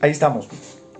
Ahí estamos.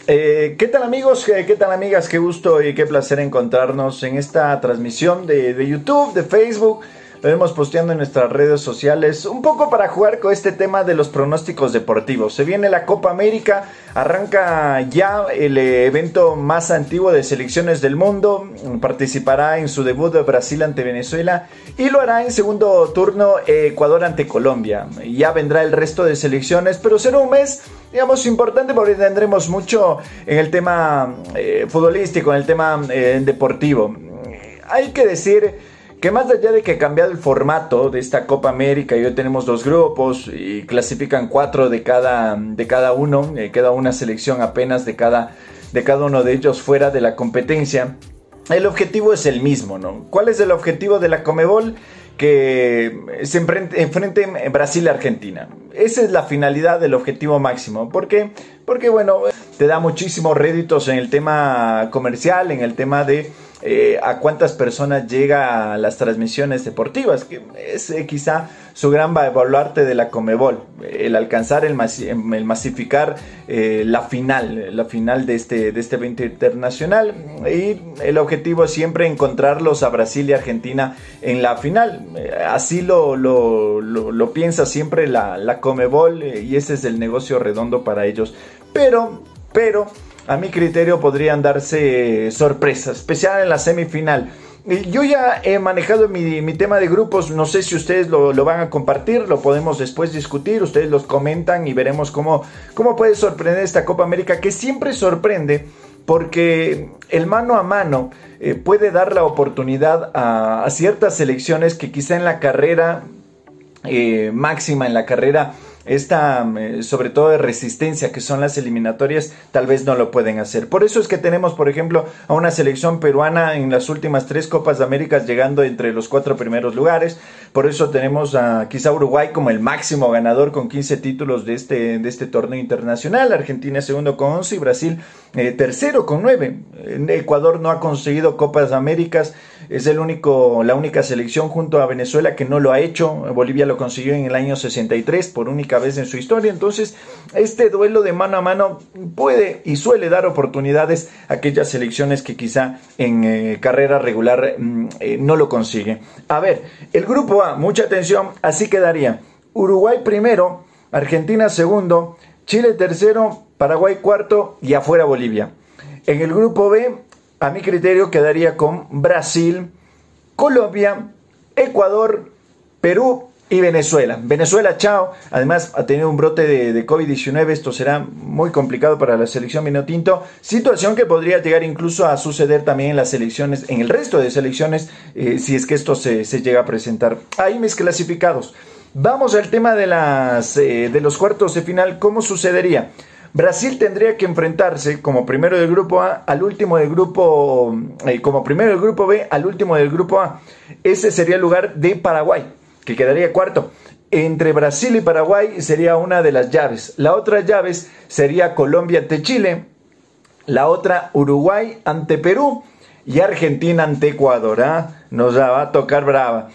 Eh, ¿Qué tal amigos? ¿Qué tal amigas? Qué gusto y qué placer encontrarnos en esta transmisión de, de YouTube, de Facebook lo vemos posteando en nuestras redes sociales, un poco para jugar con este tema de los pronósticos deportivos. Se viene la Copa América, arranca ya el evento más antiguo de selecciones del mundo, participará en su debut de Brasil ante Venezuela y lo hará en segundo turno Ecuador ante Colombia. Ya vendrá el resto de selecciones, pero será un mes digamos, importante porque tendremos mucho en el tema eh, futbolístico, en el tema eh, deportivo. Hay que decir que más allá de que ha cambiado el formato de esta Copa América y hoy tenemos dos grupos y clasifican cuatro de cada, de cada uno, eh, queda una selección apenas de cada, de cada uno de ellos fuera de la competencia, el objetivo es el mismo, ¿no? ¿Cuál es el objetivo de la Comebol? Que se enfrenten Brasil y Argentina. Esa es la finalidad del objetivo máximo. ¿Por qué? Porque, bueno, te da muchísimos réditos en el tema comercial, en el tema de eh, a cuántas personas llega a las transmisiones deportivas, que es eh, quizá su gran baluarte de la Comebol, el alcanzar, el, masificar eh, la final, la final de este, de este evento internacional y el objetivo es siempre encontrarlos a Brasil y Argentina en la final. Así lo, lo, lo, piensa siempre la, la Comebol y ese es el negocio redondo para ellos. Pero, pero a mi criterio podrían darse sorpresas, especial en la semifinal. Yo ya he manejado mi, tema de grupos, no sé si ustedes lo, van a compartir, lo podemos después discutir, ustedes los comentan y veremos cómo, cómo puede sorprender esta Copa América, que siempre sorprende porque el mano a mano eh, puede dar la oportunidad a, ciertas selecciones que quizá en la carrera eh, máxima, en la carrera esta, eh, sobre todo de resistencia, que son las eliminatorias, tal vez no lo pueden hacer. Por eso es que tenemos, por ejemplo, a una selección peruana en las últimas tres Copas de América llegando entre los cuatro primeros lugares. Por eso tenemos a quizá Uruguay como el máximo ganador con 15 títulos de este, de este torneo internacional. Argentina segundo con 11 y Brasil eh, tercero con 9. Ecuador no ha conseguido Copas de Américas. Es el único, la única selección junto a Venezuela que no lo ha hecho. Bolivia lo consiguió en el año 63 por única vez en su historia. Entonces, este duelo de mano a mano puede y suele dar oportunidades a aquellas selecciones que quizá en eh, carrera regular mm, eh, no lo consiguen. A ver, el grupo A, mucha atención, así quedaría. Uruguay primero, Argentina segundo, Chile tercero, Paraguay cuarto y afuera Bolivia. En el grupo B, a mi criterio, quedaría con Brasil, Colombia, Ecuador, Perú y Venezuela. Venezuela, chao. Además, ha tenido un brote de, COVID-19. Esto será muy complicado para la selección Minotinto. Situación que podría llegar incluso a suceder también en las selecciones, en el resto de selecciones, eh, si es que esto se, llega a presentar. Ahí mis clasificados. Vamos al tema de, las, eh, de los cuartos de final. ¿Cómo sucedería? Brasil tendría que enfrentarse como primero del grupo A al último del grupo, eh, como primero del grupo B al último del grupo A. Ese sería el lugar de Paraguay que quedaría cuarto. Entre Brasil y Paraguay sería una de las llaves. La otra llave sería Colombia ante Chile, la otra Uruguay ante Perú y Argentina ante Ecuador. ¿ah? Nos va a tocar brava.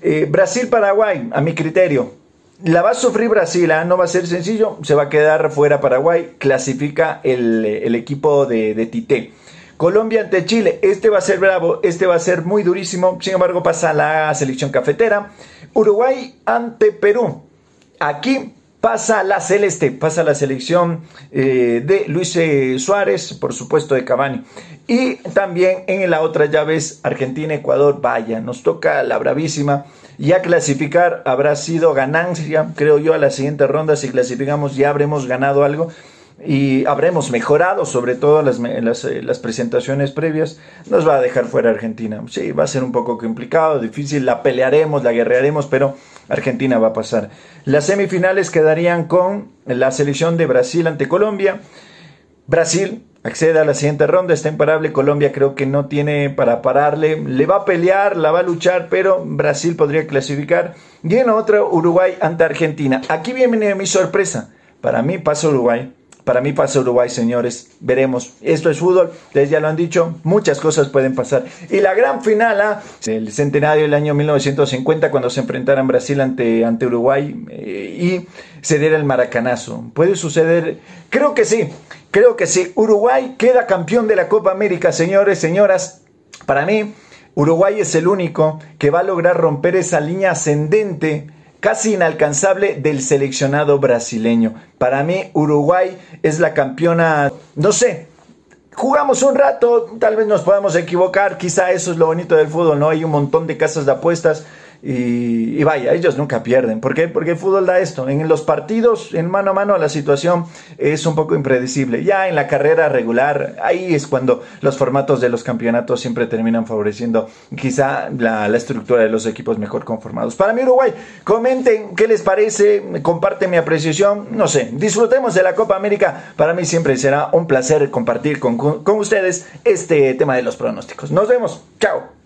Eh, Brasil-Paraguay, a mi criterio. La va a sufrir Brasil, ¿ah? no va a ser sencillo, se va a quedar fuera Paraguay, clasifica el, equipo de, de Tite. Colombia ante Chile, este va a ser bravo, este va a ser muy durísimo, sin embargo pasa la selección cafetera. Uruguay ante Perú, aquí pasa la celeste, pasa la selección eh, de Luis eh, Suárez, por supuesto de Cavani. Y también en la otra llave es Argentina-Ecuador, vaya, nos toca la bravísima. Ya clasificar habrá sido ganancia, creo yo, a la siguiente ronda. Si clasificamos ya habremos ganado algo y habremos mejorado sobre todo las, las, eh, las, presentaciones previas, nos va a dejar fuera Argentina. Sí, va a ser un poco complicado, difícil, la pelearemos, la guerrearemos, pero Argentina va a pasar. Las semifinales quedarían con la selección de Brasil ante Colombia. Brasil accede a la siguiente ronda, está imparable. Colombia creo que no tiene para pararle. Le va a pelear, la va a luchar, pero Brasil podría clasificar. Y en otra, Uruguay ante Argentina. Aquí viene mi sorpresa. Para mí pasa Uruguay Para mí pasa Uruguay, señores. Veremos. Esto es fútbol. Ustedes ya lo han dicho. Muchas cosas pueden pasar. Y la gran final, ¿ah? el centenario del año 1950, cuando se enfrentaran Brasil ante, ante Uruguay eh, y se diera el maracanazo. ¿Puede suceder? Creo que sí. Creo que sí. Uruguay queda campeón de la Copa América, señores, señoras. Para mí, Uruguay es el único que va a lograr romper esa línea ascendente casi inalcanzable del seleccionado brasileño. Para mí, Uruguay es la campeona, no sé, jugamos un rato, tal vez nos podamos equivocar, quizá eso es lo bonito del fútbol, ¿no? Hay un montón de casas de apuestas y, vaya, ellos nunca pierden. ¿Por qué? Porque el fútbol da esto. En los partidos, en mano a mano, la situación es un poco impredecible. Ya en la carrera regular, ahí es cuando los formatos de los campeonatos siempre terminan favoreciendo quizá la, estructura de los equipos mejor conformados. Para mí, Uruguay, comenten qué les parece, comparten mi apreciación, no sé, disfrutemos de la Copa América. Para mí siempre será un placer compartir con, con ustedes este tema de los pronósticos. Nos vemos, chao.